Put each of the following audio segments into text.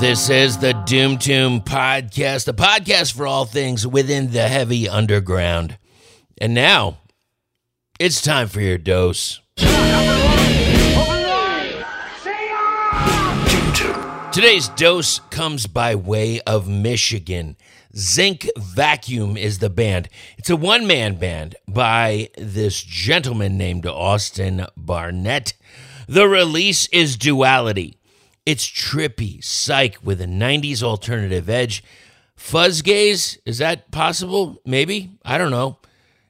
This is the Doom Tomb Podcast, a podcast for all things within the heavy underground. And now, it's time for your dose. Today's dose comes by way of Michigan. Zinc Vacuum is the band. It's a one man band by this gentleman named Austin Barnette. The release is Duality. It's trippy, psych with a 90s alternative edge. Fuzz gaze, is that possible? Maybe. I don't know.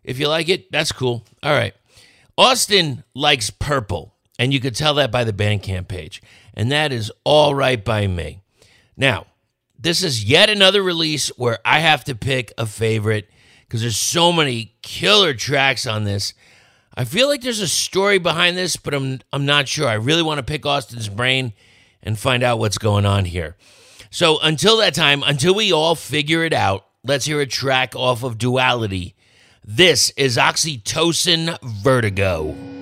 If you like it, that's cool. All right. Austin likes purple, and you could tell that by the Bandcamp page. And that is all right by me. Now, this is yet another release where I have to pick a favorite because there's so many killer tracks on this. I feel like there's a story behind this, but I'm I'm not sure. I really want to pick Austin's brain and find out what's going on here. So until that time, until we all figure it out, let's hear a track off of Duality. This is Oxytocin Vertigo.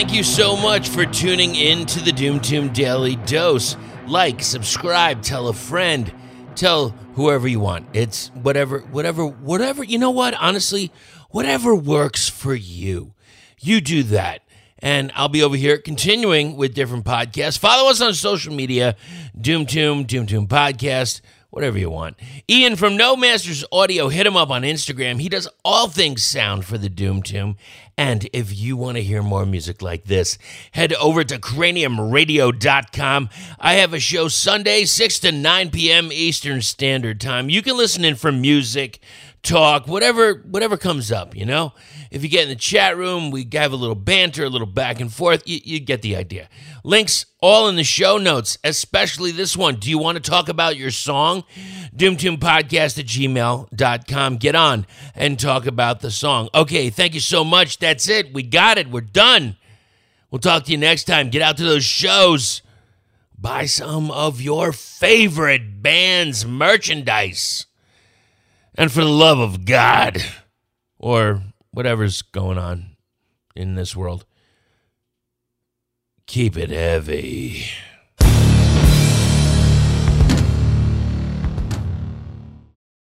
Thank you so much for tuning in to the Doom Tomb Daily Dose. Like, subscribe, tell a friend, tell whoever you want. It's whatever, whatever, whatever. You know what? Honestly, whatever works for you. You do that. And I'll be over here continuing with different podcasts. Follow us on social media Doom Tomb, Doom Tomb Podcast whatever you want. Ian from No Masters Audio, hit him up on Instagram. He does all things sound for the Doom Tomb. And if you want to hear more music like this, head over to craniumradio.com. I have a show Sunday, 6 to 9 p.m. Eastern Standard Time. You can listen in for music, talk, whatever whatever comes up, you know? If you get in the chat room, we have a little banter, a little back and forth. You, you get the idea. Links all in the show notes, especially this one. Do you want to talk about your song? DoomTombPodcast at gmail.com. Get on and talk about the song. Okay, thank you so much. That's it. We got it. We're done. We'll talk to you next time. Get out to those shows. Buy some of your favorite band's merchandise. And for the love of God, or whatever's going on in this world, keep it heavy.